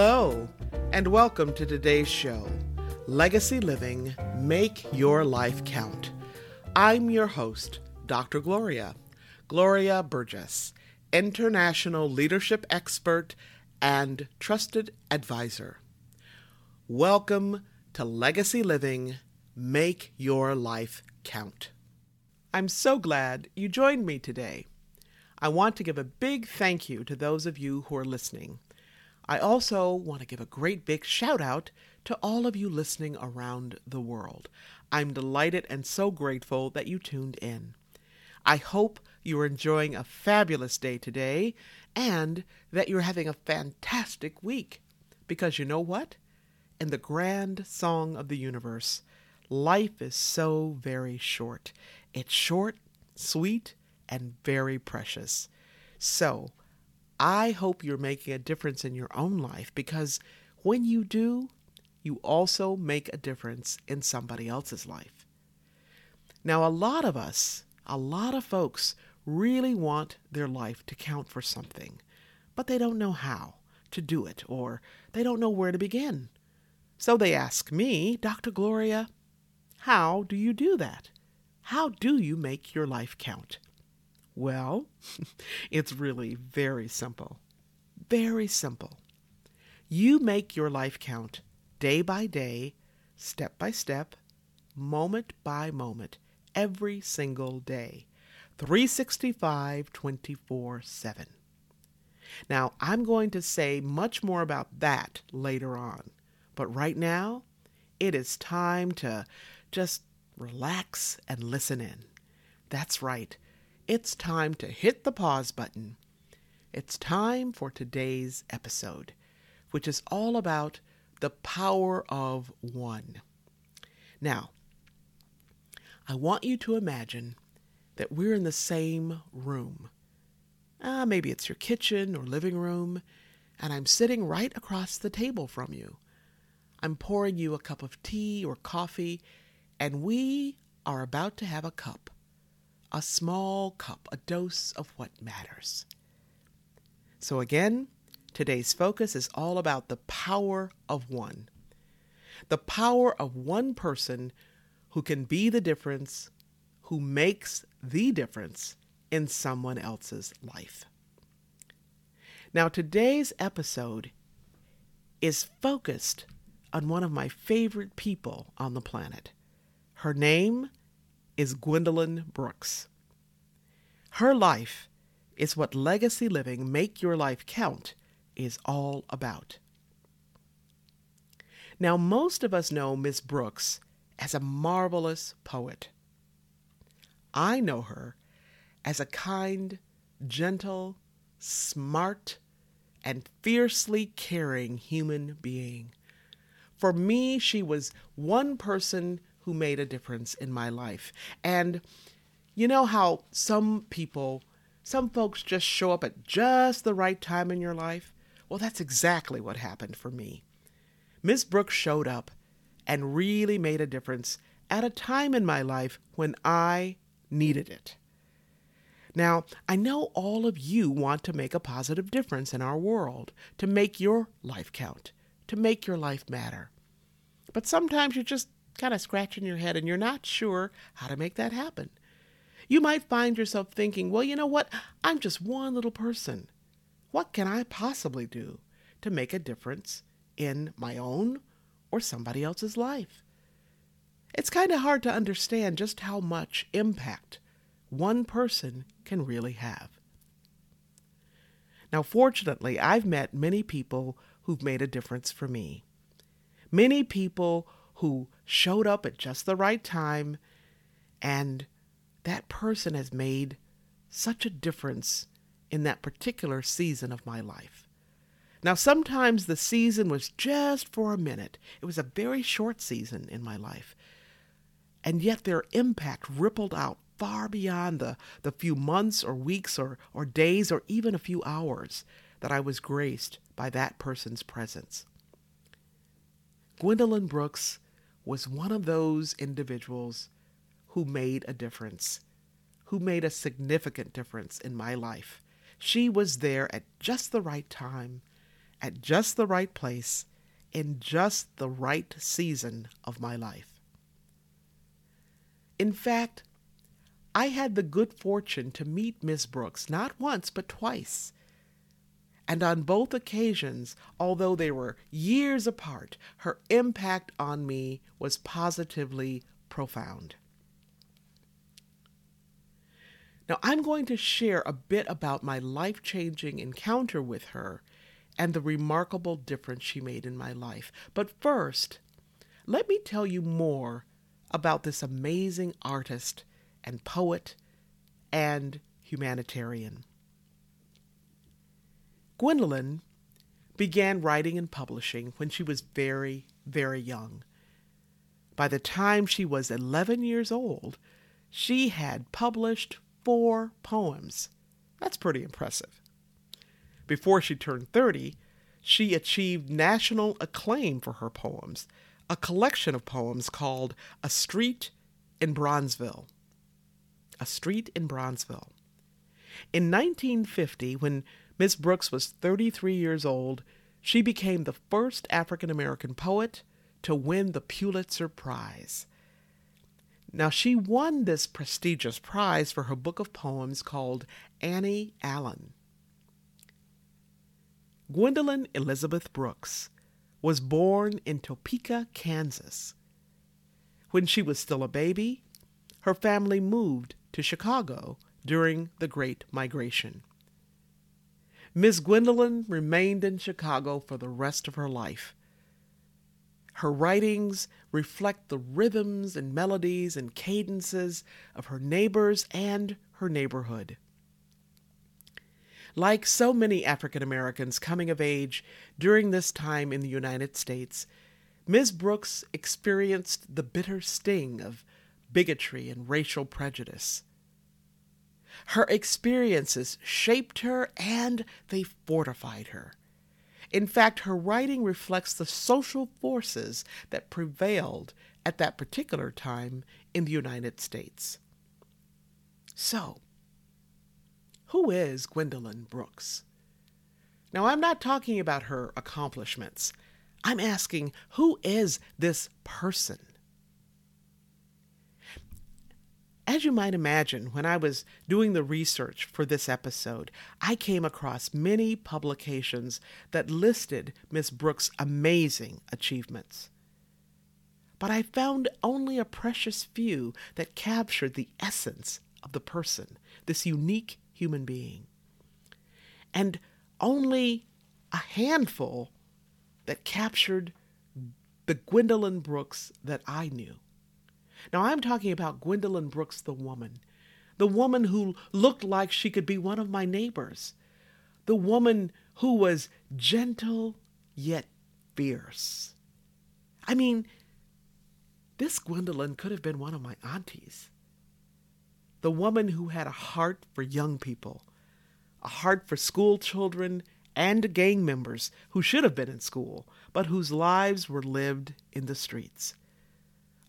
Hello, and welcome to today's show Legacy Living Make Your Life Count. I'm your host, Dr. Gloria, Gloria Burgess, international leadership expert and trusted advisor. Welcome to Legacy Living Make Your Life Count. I'm so glad you joined me today. I want to give a big thank you to those of you who are listening. I also want to give a great big shout out to all of you listening around the world. I'm delighted and so grateful that you tuned in. I hope you're enjoying a fabulous day today and that you're having a fantastic week. Because you know what? In the grand song of the universe, life is so very short. It's short, sweet, and very precious. So, I hope you're making a difference in your own life because when you do, you also make a difference in somebody else's life. Now, a lot of us, a lot of folks, really want their life to count for something, but they don't know how to do it or they don't know where to begin. So they ask me, Dr. Gloria, how do you do that? How do you make your life count? Well, it's really very simple. Very simple. You make your life count day by day, step by step, moment by moment, every single day. 365 24 7. Now, I'm going to say much more about that later on, but right now, it is time to just relax and listen in. That's right it's time to hit the pause button. It's time for today's episode, which is all about the power of one. Now, I want you to imagine that we're in the same room. Ah, maybe it's your kitchen or living room, and I'm sitting right across the table from you. I'm pouring you a cup of tea or coffee, and we are about to have a cup a small cup, a dose of what matters. So, again, today's focus is all about the power of one. The power of one person who can be the difference, who makes the difference in someone else's life. Now, today's episode is focused on one of my favorite people on the planet. Her name is Gwendolyn Brooks. Her life is what legacy living, make your life count, is all about. Now, most of us know Miss Brooks as a marvelous poet. I know her as a kind, gentle, smart, and fiercely caring human being. For me, she was one person who made a difference in my life. And you know how some people, some folks just show up at just the right time in your life? Well, that's exactly what happened for me. Miss Brooks showed up and really made a difference at a time in my life when I needed it. Now, I know all of you want to make a positive difference in our world, to make your life count, to make your life matter. But sometimes you just kind of scratching your head and you're not sure how to make that happen. You might find yourself thinking, well, you know what? I'm just one little person. What can I possibly do to make a difference in my own or somebody else's life? It's kind of hard to understand just how much impact one person can really have. Now, fortunately, I've met many people who've made a difference for me. Many people who showed up at just the right time, and that person has made such a difference in that particular season of my life. Now, sometimes the season was just for a minute, it was a very short season in my life, and yet their impact rippled out far beyond the, the few months or weeks or, or days or even a few hours that I was graced by that person's presence. Gwendolyn Brooks was one of those individuals who made a difference, who made a significant difference in my life. She was there at just the right time at just the right place in just the right season of my life. In fact, I had the good fortune to meet Miss Brooks not once but twice. And on both occasions, although they were years apart, her impact on me was positively profound. Now, I'm going to share a bit about my life changing encounter with her and the remarkable difference she made in my life. But first, let me tell you more about this amazing artist and poet and humanitarian. Gwendolyn began writing and publishing when she was very, very young. By the time she was 11 years old, she had published four poems. That's pretty impressive. Before she turned 30, she achieved national acclaim for her poems, a collection of poems called A Street in Bronzeville. A Street in Bronzeville. In 1950, when Miss Brooks was 33 years old, she became the first African American poet to win the Pulitzer Prize. Now, she won this prestigious prize for her book of poems called Annie Allen. Gwendolyn Elizabeth Brooks was born in Topeka, Kansas. When she was still a baby, her family moved to Chicago during the Great Migration. Miss Gwendolyn remained in Chicago for the rest of her life. Her writings reflect the rhythms and melodies and cadences of her neighbors and her neighborhood. Like so many African Americans coming of age during this time in the United States, Ms. Brooks experienced the bitter sting of bigotry and racial prejudice. Her experiences shaped her and they fortified her. In fact, her writing reflects the social forces that prevailed at that particular time in the United States. So, who is Gwendolyn Brooks? Now, I'm not talking about her accomplishments. I'm asking, who is this person? As you might imagine, when I was doing the research for this episode, I came across many publications that listed Miss Brooks' amazing achievements. But I found only a precious few that captured the essence of the person, this unique human being. And only a handful that captured the Gwendolyn Brooks that I knew. Now, I'm talking about Gwendolyn Brooks, the woman, the woman who looked like she could be one of my neighbors, the woman who was gentle yet fierce. I mean, this Gwendolyn could have been one of my aunties the woman who had a heart for young people, a heart for school children and gang members who should have been in school, but whose lives were lived in the streets.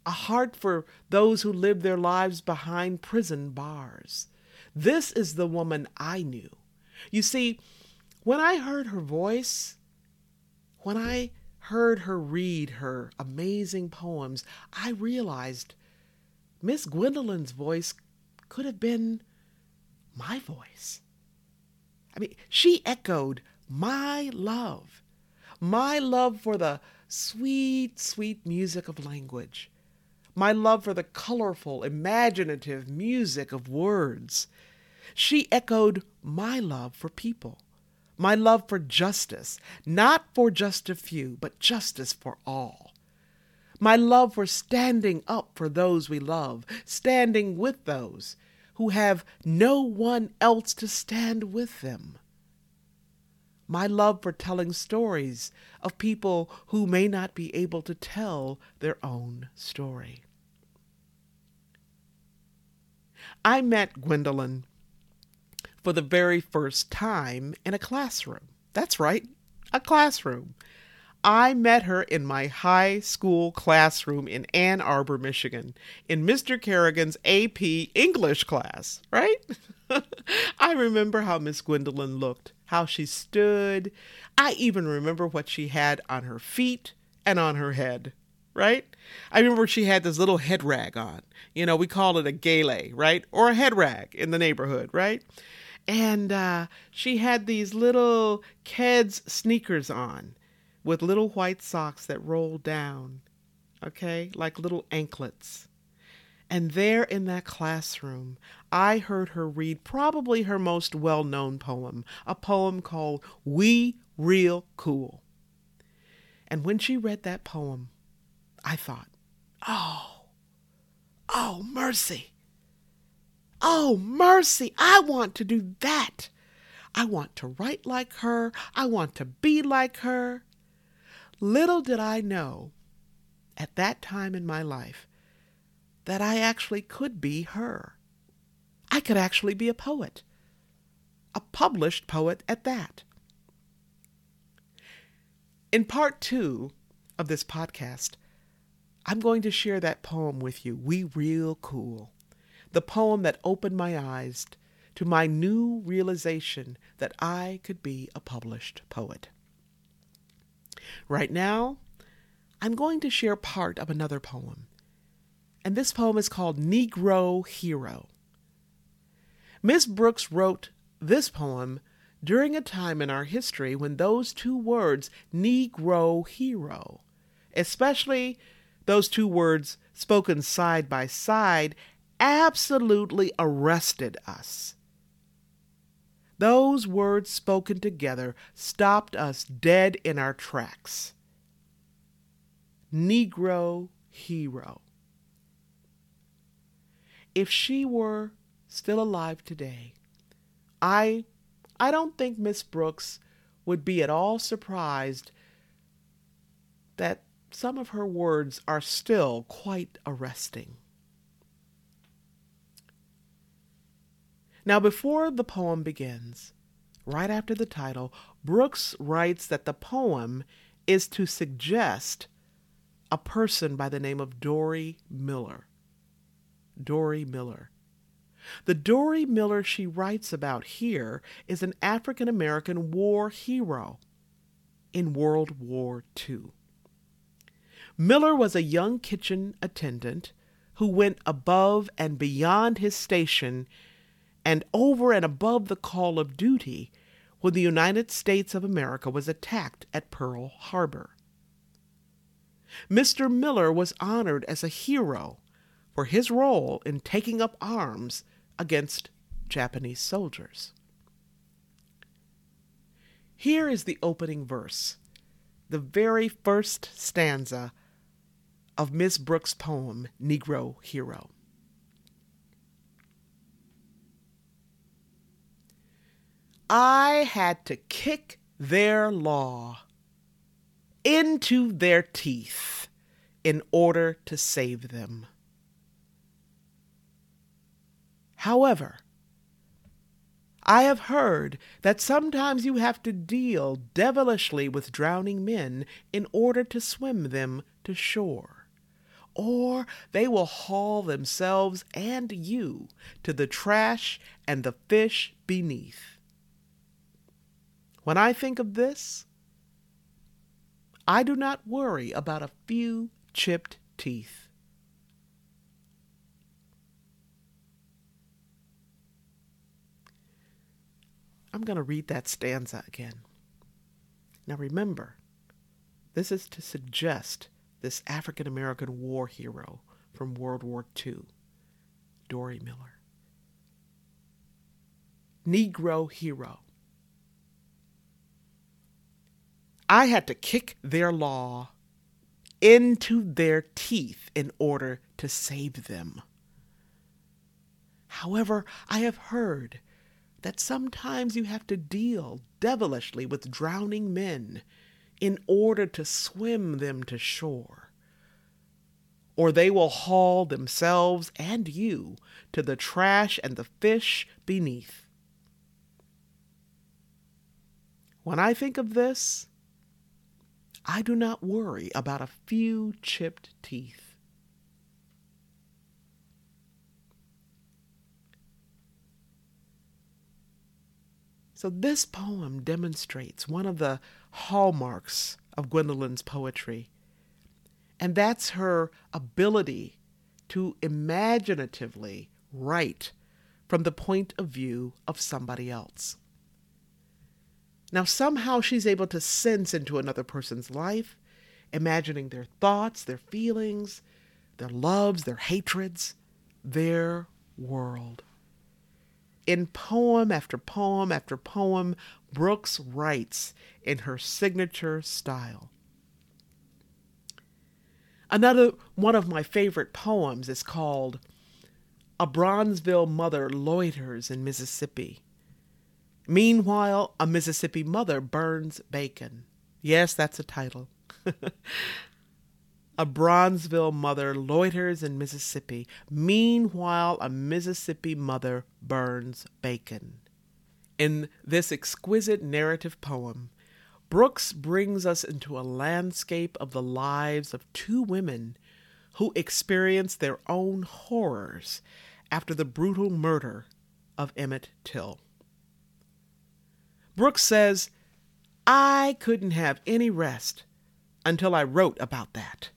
A heart for those who live their lives behind prison bars. This is the woman I knew. You see, when I heard her voice, when I heard her read her amazing poems, I realized Miss Gwendolyn's voice could have been my voice. I mean, she echoed my love, my love for the sweet, sweet music of language, my love for the colorful, imaginative music of words. She echoed my love for people, my love for justice, not for just a few, but justice for all. My love for standing up for those we love, standing with those who have no one else to stand with them. My love for telling stories of people who may not be able to tell their own story. I met Gwendolyn for the very first time in a classroom. That's right, a classroom. I met her in my high school classroom in Ann Arbor, Michigan, in Mr. Kerrigan's AP English class, right? I remember how Miss Gwendolyn looked, how she stood. I even remember what she had on her feet and on her head, right? I remember she had this little head rag on. You know, we call it a gele, right? Or a head rag in the neighborhood, right? And uh, she had these little Keds sneakers on with little white socks that rolled down, okay, like little anklets. And there in that classroom, I heard her read probably her most well known poem, a poem called We Real Cool. And when she read that poem, I thought, oh, oh, mercy. Oh, mercy. I want to do that. I want to write like her. I want to be like her. Little did I know at that time in my life that I actually could be her. I could actually be a poet, a published poet at that. In part two of this podcast, I'm going to share that poem with you, We Real Cool, the poem that opened my eyes to my new realization that I could be a published poet. Right now, I'm going to share part of another poem and this poem is called Negro Hero. Miss Brooks wrote this poem during a time in our history when those two words, Negro Hero, especially those two words spoken side by side, absolutely arrested us. Those words spoken together stopped us dead in our tracks. Negro Hero if she were still alive today, I I don't think Miss Brooks would be at all surprised that some of her words are still quite arresting. Now, before the poem begins, right after the title, Brooks writes that the poem is to suggest a person by the name of Dorie Miller. Dorie Miller. The Dorie Miller she writes about here is an African American war hero in World War II. Miller was a young kitchen attendant who went above and beyond his station and over and above the call of duty when the United States of America was attacked at Pearl Harbor. Mr. Miller was honored as a hero for his role in taking up arms against Japanese soldiers. Here is the opening verse, the very first stanza of Miss Brooks' poem, Negro Hero. I had to kick their law into their teeth in order to save them. However, I have heard that sometimes you have to deal devilishly with drowning men in order to swim them to shore, or they will haul themselves and you to the trash and the fish beneath. When I think of this, I do not worry about a few chipped teeth. I'm going to read that stanza again. Now remember, this is to suggest this African American war hero from World War II, Dorie Miller. Negro hero. I had to kick their law into their teeth in order to save them. However, I have heard that sometimes you have to deal devilishly with drowning men in order to swim them to shore. Or they will haul themselves and you to the trash and the fish beneath. When I think of this, I do not worry about a few chipped teeth. So, this poem demonstrates one of the hallmarks of Gwendolyn's poetry, and that's her ability to imaginatively write from the point of view of somebody else. Now, somehow she's able to sense into another person's life, imagining their thoughts, their feelings, their loves, their hatreds, their world. In poem after poem after poem, Brooks writes in her signature style. Another one of my favorite poems is called A Bronzeville Mother Loiters in Mississippi. Meanwhile, a Mississippi mother burns bacon. Yes, that's a title. a Bronzeville mother loiters in Mississippi. Meanwhile, a Mississippi mother burns bacon. In this exquisite narrative poem, Brooks brings us into a landscape of the lives of two women who experience their own horrors after the brutal murder of Emmett Till. Brooks says, I couldn't have any rest until I wrote about that.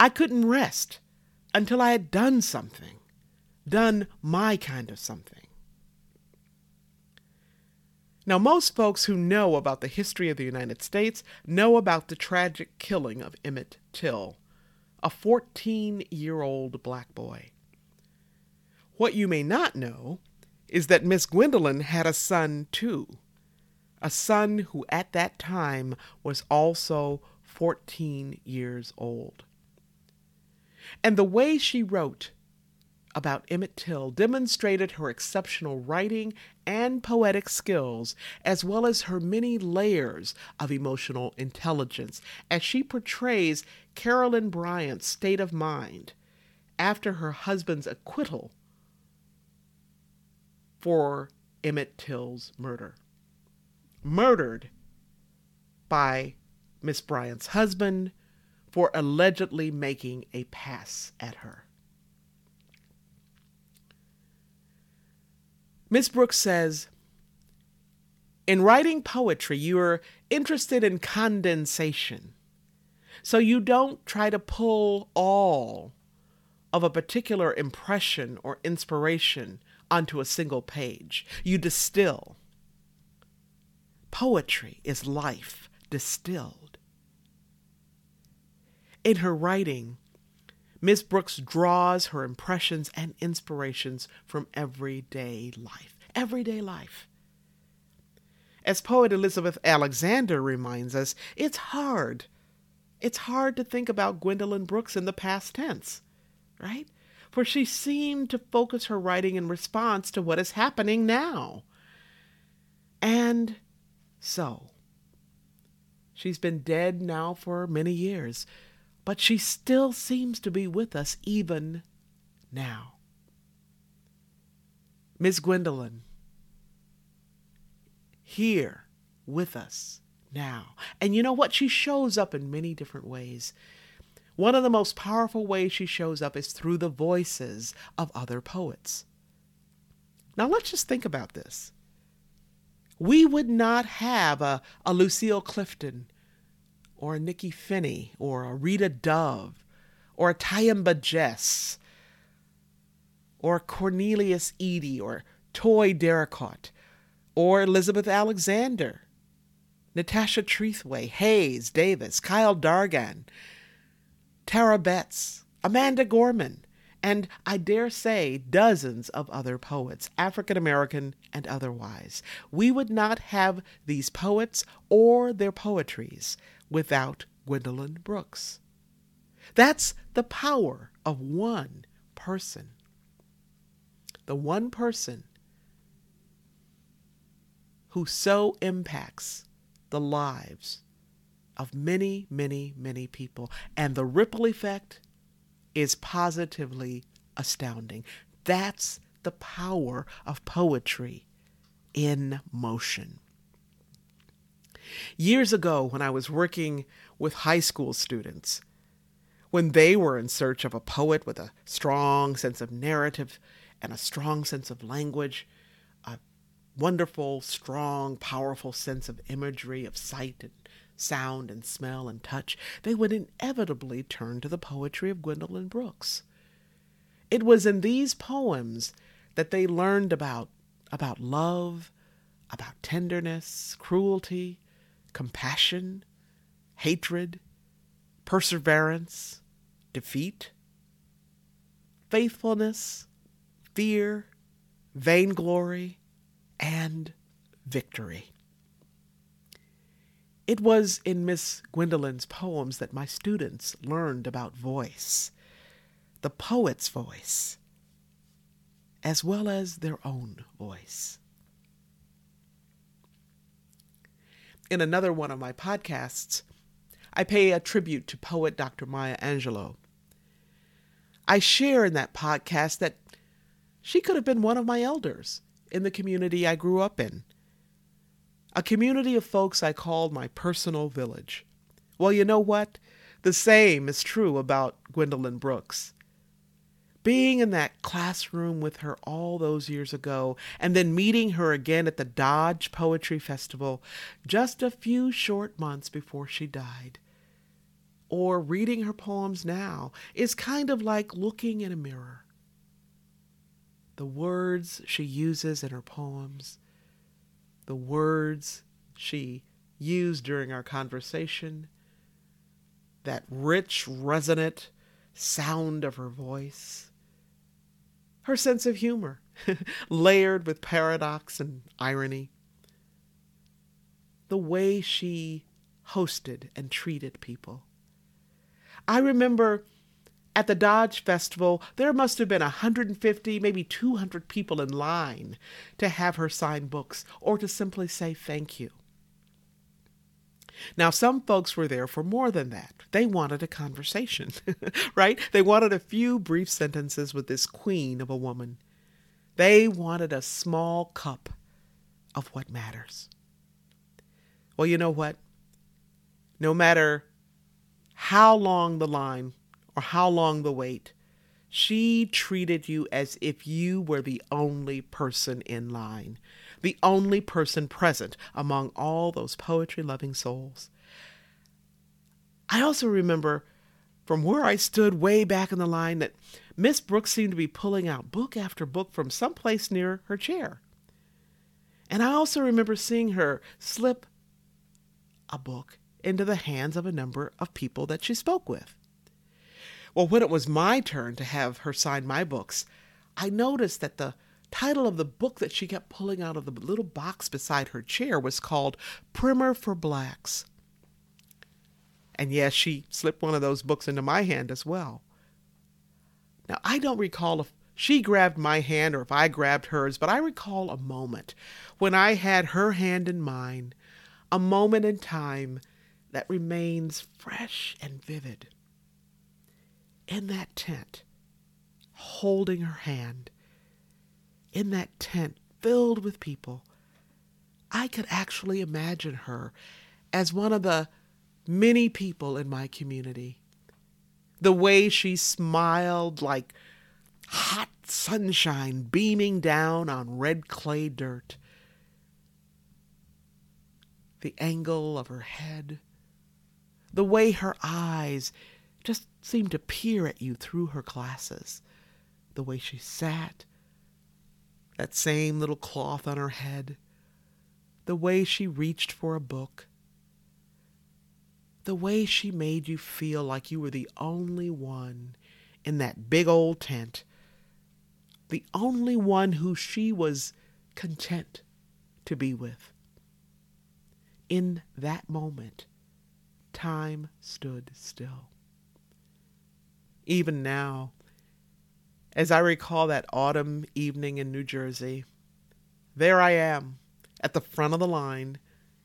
I couldn't rest until I had done something, done my kind of something. Now, most folks who know about the history of the United States know about the tragic killing of Emmett Till, a 14 year old black boy. What you may not know is that Miss Gwendolyn had a son too, a son who at that time was also 14 years old. And the way she wrote about Emmett Till demonstrated her exceptional writing and poetic skills, as well as her many layers of emotional intelligence, as she portrays Carolyn Bryant's state of mind after her husband's acquittal for Emmett Till's murder. Murdered by Miss Bryant's husband for allegedly making a pass at her. Miss Brooks says, in writing poetry, you're interested in condensation. So you don't try to pull all of a particular impression or inspiration onto a single page. You distill. Poetry is life distilled. In her writing, Miss Brooks draws her impressions and inspirations from everyday life. Everyday life. As poet Elizabeth Alexander reminds us, it's hard. It's hard to think about Gwendolyn Brooks in the past tense, right? for she seemed to focus her writing in response to what is happening now. And so, she's been dead now for many years, but she still seems to be with us even now. Miss Gwendolyn, here with us now. And you know what? She shows up in many different ways. One of the most powerful ways she shows up is through the voices of other poets. Now let's just think about this. We would not have a, a Lucille Clifton or a Nikky Finney or a Rita Dove or a Tyehimba Jess or Cornelius Eady or Toi Derricotte or Elizabeth Alexander, Natasha Trethewey, Hayes Davis, Kyle Dargan, Tara Betts, Amanda Gorman, and I dare say dozens of other poets, African American and otherwise. We would not have these poets or their poetries without Gwendolyn Brooks. That's the power of one person. The one person who so impacts the lives of many, many, many people. And the ripple effect is positively astounding. That's the power of poetry in motion. Years ago, when I was working with high school students, when they were in search of a poet with a strong sense of narrative and a strong sense of language, a wonderful, strong, powerful sense of imagery, of sight and sound and smell and touch, they would inevitably turn to the poetry of Gwendolyn Brooks. It was in these poems that they learned about, about love, about tenderness, cruelty, compassion, hatred, perseverance, defeat, faithfulness, fear, vainglory, and victory. It was in Miss Gwendolyn's poems that my students learned about voice, the poet's voice, as well as their own voice. In another one of my podcasts, I pay a tribute to poet Dr. Maya Angelou. I share in that podcast that she could have been one of my elders in the community I grew up in, a community of folks I called my personal village. Well, you know what? The same is true about Gwendolyn Brooks. Being in that classroom with her all those years ago, and then meeting her again at the Dodge Poetry Festival just a few short months before she died, or reading her poems now, is kind of like looking in a mirror. The words she uses in her poems, the words she used during our conversation, that rich, resonant sound of her voice, her sense of humor, layered with paradox and irony, the way she hosted and treated people. I remember at the Dodge Festival, there must have been 150, maybe 200 people in line to have her sign books or to simply say thank you. Now, some folks were there for more than that. They wanted a conversation, right? They wanted a few brief sentences with this queen of a woman. They wanted a small cup of what matters. Well, you know what? No matter how long the line or how long the wait. She treated you as if you were the only person in line, the only person present among all those poetry loving souls. I also remember from where I stood way back in the line that Miss Brooks seemed to be pulling out book after book from some place near her chair. And I also remember seeing her slip a book into the hands of a number of people that she spoke with. Well, when it was my turn to have her sign my books, I noticed that the title of the book that she kept pulling out of the little box beside her chair was called Primer for Blacks. And yes, she slipped one of those books into my hand as well. Now, I don't recall if she grabbed my hand or if I grabbed hers, but I recall a moment when I had her hand in mine, a moment in time that remains fresh and vivid in that tent, holding her hand, in that tent filled with people, I could actually imagine her as one of the many people in my community. The way she smiled like hot sunshine beaming down on red clay dirt. The angle of her head. The way her eyes just seemed to peer at you through her glasses. The way she sat, that same little cloth on her head, the way she reached for a book, the way she made you feel like you were the only one in that big old tent, the only one who she was content to be with. In that moment, time stood still even now. As I recall that autumn evening in New Jersey, there I am at the front of the line,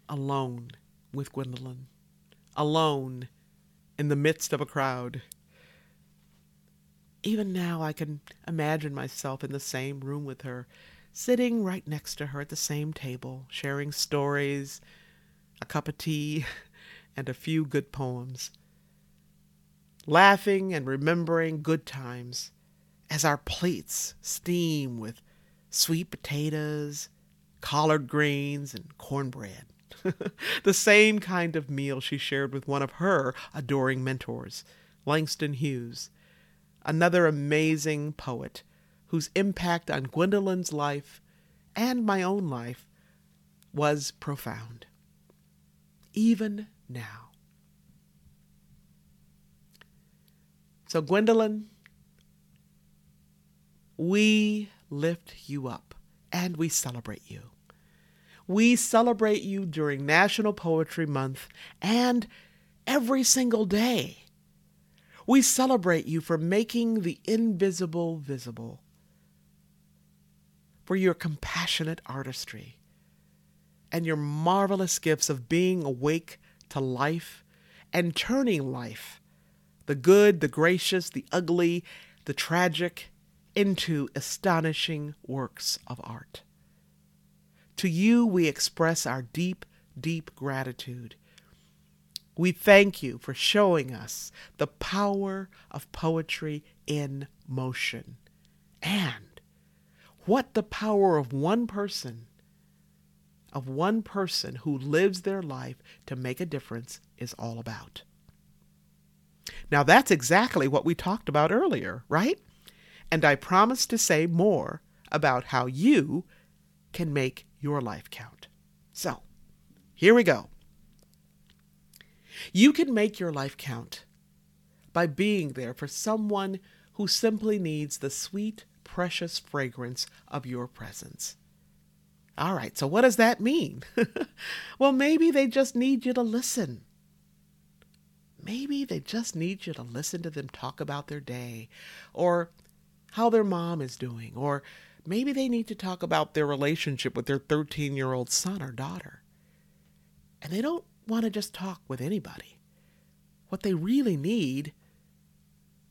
alone with Gwendolyn, alone in the midst of a crowd. Even now, I can imagine myself in the same room with her, sitting right next to her at the same table, sharing stories, a cup of tea, and a few good poems laughing and remembering good times as our plates steam with sweet potatoes, collard greens and cornbread. the same kind of meal she shared with one of her adoring mentors, Langston Hughes, another amazing poet whose impact on Gwendolyn's life and my own life was profound. Even now. So, Gwendolyn, we lift you up and we celebrate you. We celebrate you during National Poetry Month and every single day. We celebrate you for making the invisible visible, for your compassionate artistry, and your marvelous gifts of being awake to life and turning life, the good, the gracious, the ugly, the tragic, into astonishing works of art. To you, we express our deep, deep gratitude. We thank you for showing us the power of poetry in motion and what the power of one person, of one person who lives their life to make a difference is all about. Now, that's exactly what we talked about earlier, right? And I promise to say more about how you can make your life count. So, here we go. You can make your life count by being there for someone who simply needs the sweet, precious fragrance of your presence. All right, so what does that mean? well, maybe they just need you to listen. Maybe they just need you to listen to them talk about their day or how their mom is doing, or maybe they need to talk about their relationship with their 13 year old son or daughter. And they don't want to just talk with anybody. What they really need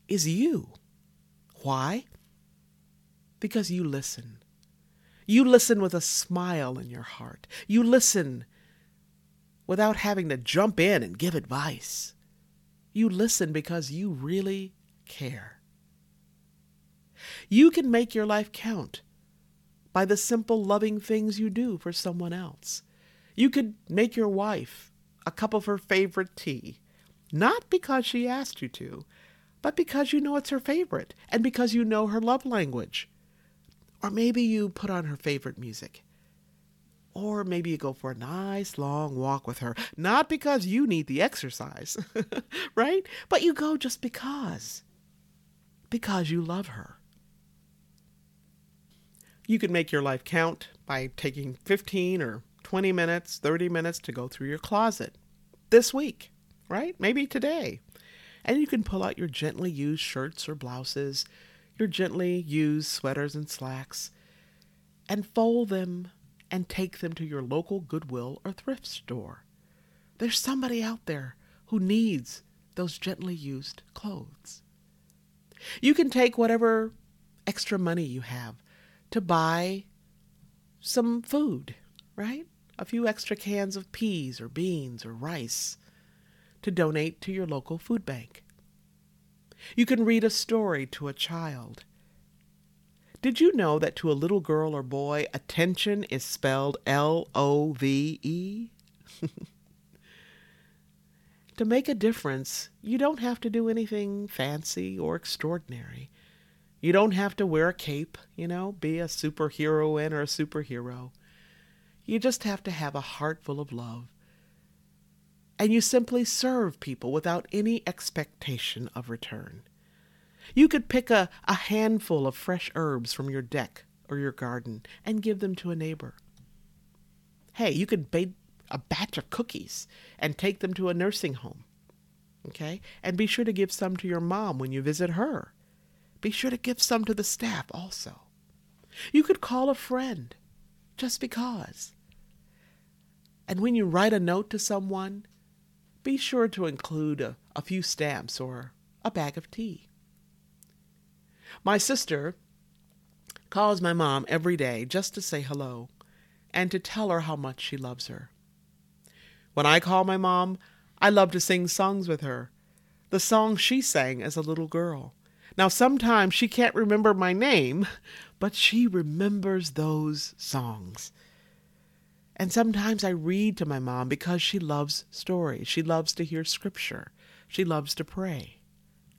is you. Why? Because you listen. You listen with a smile in your heart. You listen without having to jump in and give advice. You listen because you really care. You can make your life count by the simple loving things you do for someone else. You could make your wife a cup of her favorite tea, not because she asked you to, but because you know it's her favorite and because you know her love language. Or maybe you put on her favorite music. Or maybe you go for a nice long walk with her, not because you need the exercise, right? But you go just because. Because you love her. You can make your life count by taking 15 or 20 minutes, 30 minutes to go through your closet this week, right? Maybe today. And you can pull out your gently used shirts or blouses, your gently used sweaters and slacks, and fold them and take them to your local Goodwill or thrift store. There's somebody out there who needs those gently used clothes. You can take whatever extra money you have to buy some food, right? A few extra cans of peas or beans or rice to donate to your local food bank. You can read a story to a child. Did you know that to a little girl or boy, attention is spelled L O V E? To make a difference, you don't have to do anything fancy or extraordinary. You don't have to wear a cape, you know, be a superheroine or a superhero. You just have to have a heart full of love. And you simply serve people without any expectation of return. You could pick a, a handful of fresh herbs from your deck or your garden and give them to a neighbor. Hey, you could bake a batch of cookies and take them to a nursing home. Okay? And be sure to give some to your mom when you visit her be sure to give some to the staff also. You could call a friend just because. And when you write a note to someone, be sure to include a, a few stamps or a bag of tea. My sister calls my mom every day just to say hello and to tell her how much she loves her. When I call my mom, I love to sing songs with her, the songs she sang as a little girl. Now, sometimes she can't remember my name, but she remembers those songs. And sometimes I read to my mom because she loves stories. She loves to hear scripture. She loves to pray,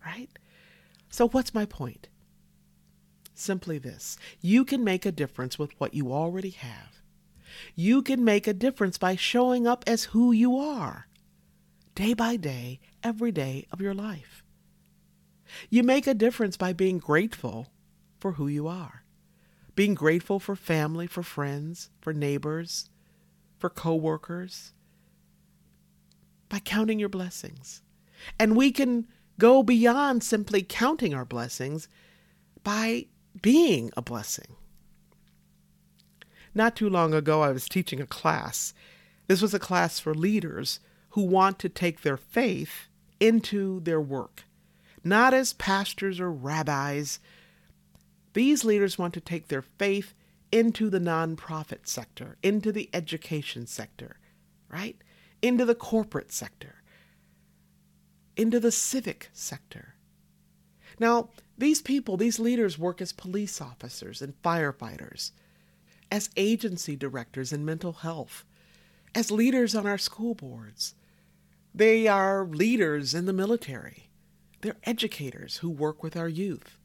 right? So, what's my point? Simply this you can make a difference with what you already have. You can make a difference by showing up as who you are, day by day, every day of your life. You make a difference by being grateful for who you are, being grateful for family, for friends, for neighbors, for coworkers, by counting your blessings. And we can go beyond simply counting our blessings by being a blessing. Not too long ago, I was teaching a class. This was a class for leaders who want to take their faith into their work, not as pastors or rabbis. These leaders want to take their faith into the nonprofit sector, into the education sector, right? Into the corporate sector into the civic sector. Now, these people, these leaders, work as police officers and firefighters, as agency directors in mental health, as leaders on our school boards. They are leaders in the military. They're educators who work with our youth.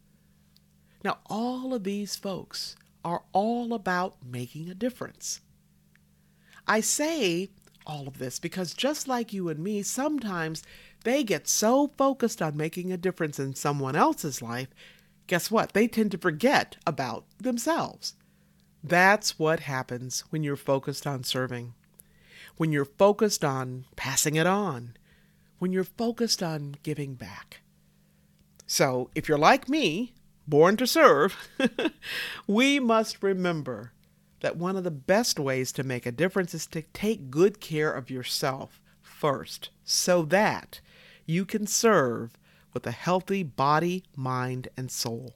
Now, all of these folks are all about making a difference. I say all of this because just like you and me, sometimes they get so focused on making a difference in someone else's life, guess what? They tend to forget about themselves. That's what happens when you're focused on serving, when you're focused on passing it on, when you're focused on giving back. So, if you're like me, born to serve, we must remember that one of the best ways to make a difference is to take good care of yourself first so that you can serve with a healthy body, mind, and soul.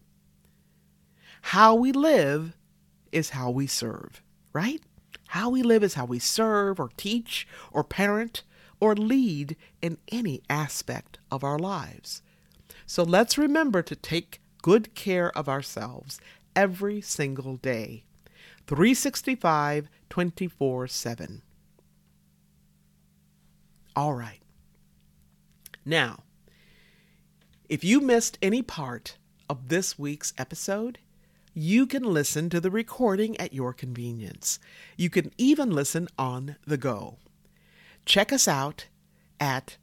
How we live is how we serve, right? How we live is how we serve or teach or parent or lead in any aspect of our lives. So let's remember to take good care of ourselves every single day. 365 24 7. All right. Now, if you missed any part of this week's episode, you can listen to the recording at your convenience. You can even listen on the go. Check us out at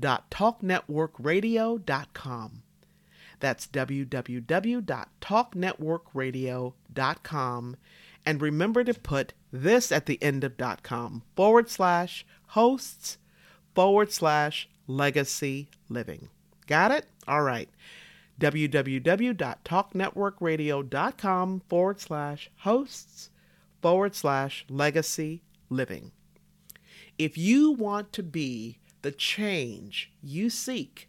www.talknetworkradio.com. That's www.talknetworkradio.com. And remember to put this at the end of .com forward slash hosts forward slash legacy living. Got it? All right. www.talknetworkradio.com forward slash hosts forward slash legacy living. If you want to be the change you seek,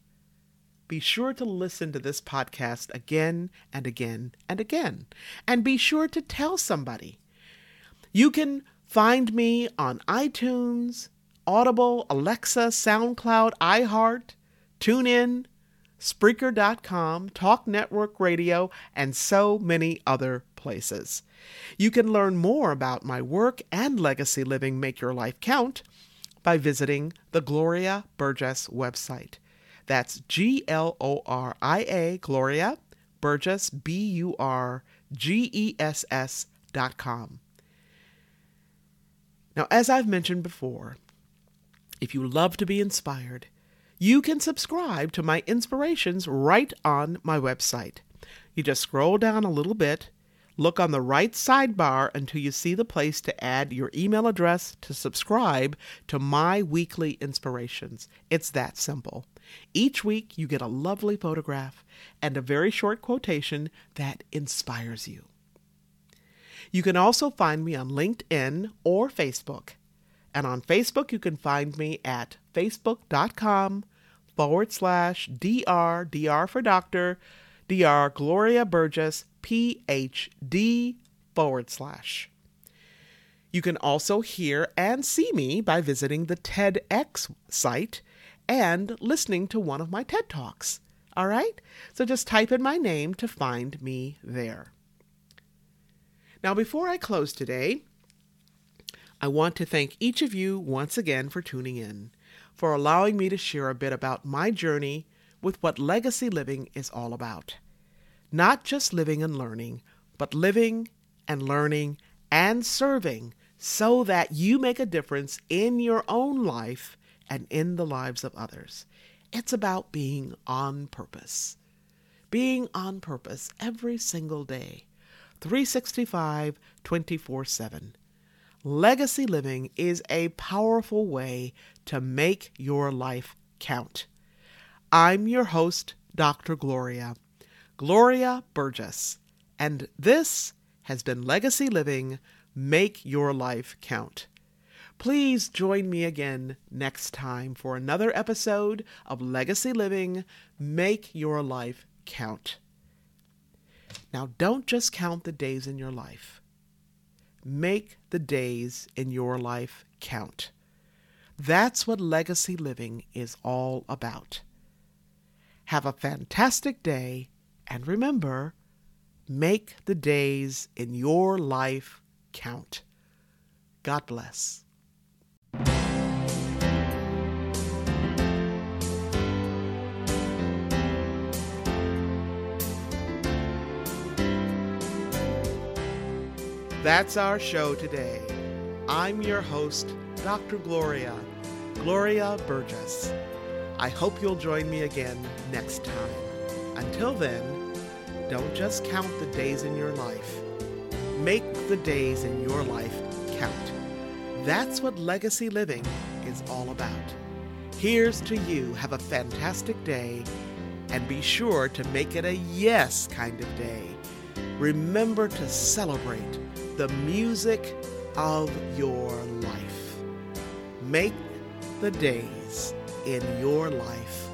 be sure to listen to this podcast again and again and again. And be sure to tell somebody. You can find me on iTunes, Audible, Alexa, SoundCloud, iHeart, TuneIn, Spreaker.com, Talk Network Radio, and so many other places. You can learn more about my work and legacy living Make Your Life Count by visiting the Gloria Burgess website. That's G L O R I A, Gloria Burgess, B U R G E S S dot com. Now, as I've mentioned before, if you love to be inspired, you can subscribe to my inspirations right on my website. You just scroll down a little bit, look on the right sidebar until you see the place to add your email address to subscribe to my weekly inspirations. It's that simple. Each week, you get a lovely photograph and a very short quotation that inspires you. You can also find me on LinkedIn or Facebook. And on Facebook, you can find me at facebook.com forward slash DR, DR for doctor, DR Gloria Burgess, PhD forward slash. You can also hear and see me by visiting the TEDx site and listening to one of my TED Talks. All right? So just type in my name to find me there. Now, before I close today, I want to thank each of you once again for tuning in, for allowing me to share a bit about my journey with what legacy living is all about. Not just living and learning, but living and learning and serving so that you make a difference in your own life and in the lives of others. It's about being on purpose. Being on purpose every single day, 365, 24 7. Legacy living is a powerful way to make your life count. I'm your host, Dr. Gloria, Gloria Burgess, and this has been Legacy Living Make Your Life Count. Please join me again next time for another episode of Legacy Living Make Your Life Count. Now, don't just count the days in your life, make the days in your life count. That's what legacy living is all about. Have a fantastic day, and remember, make the days in your life count. God bless. That's our show today. I'm your host, Dr. Gloria, Gloria Burgess. I hope you'll join me again next time. Until then, don't just count the days in your life. Make the days in your life count. That's what legacy living is all about. Here's to you. Have a fantastic day and be sure to make it a yes kind of day. Remember to celebrate the music of your life. Make the days in your life.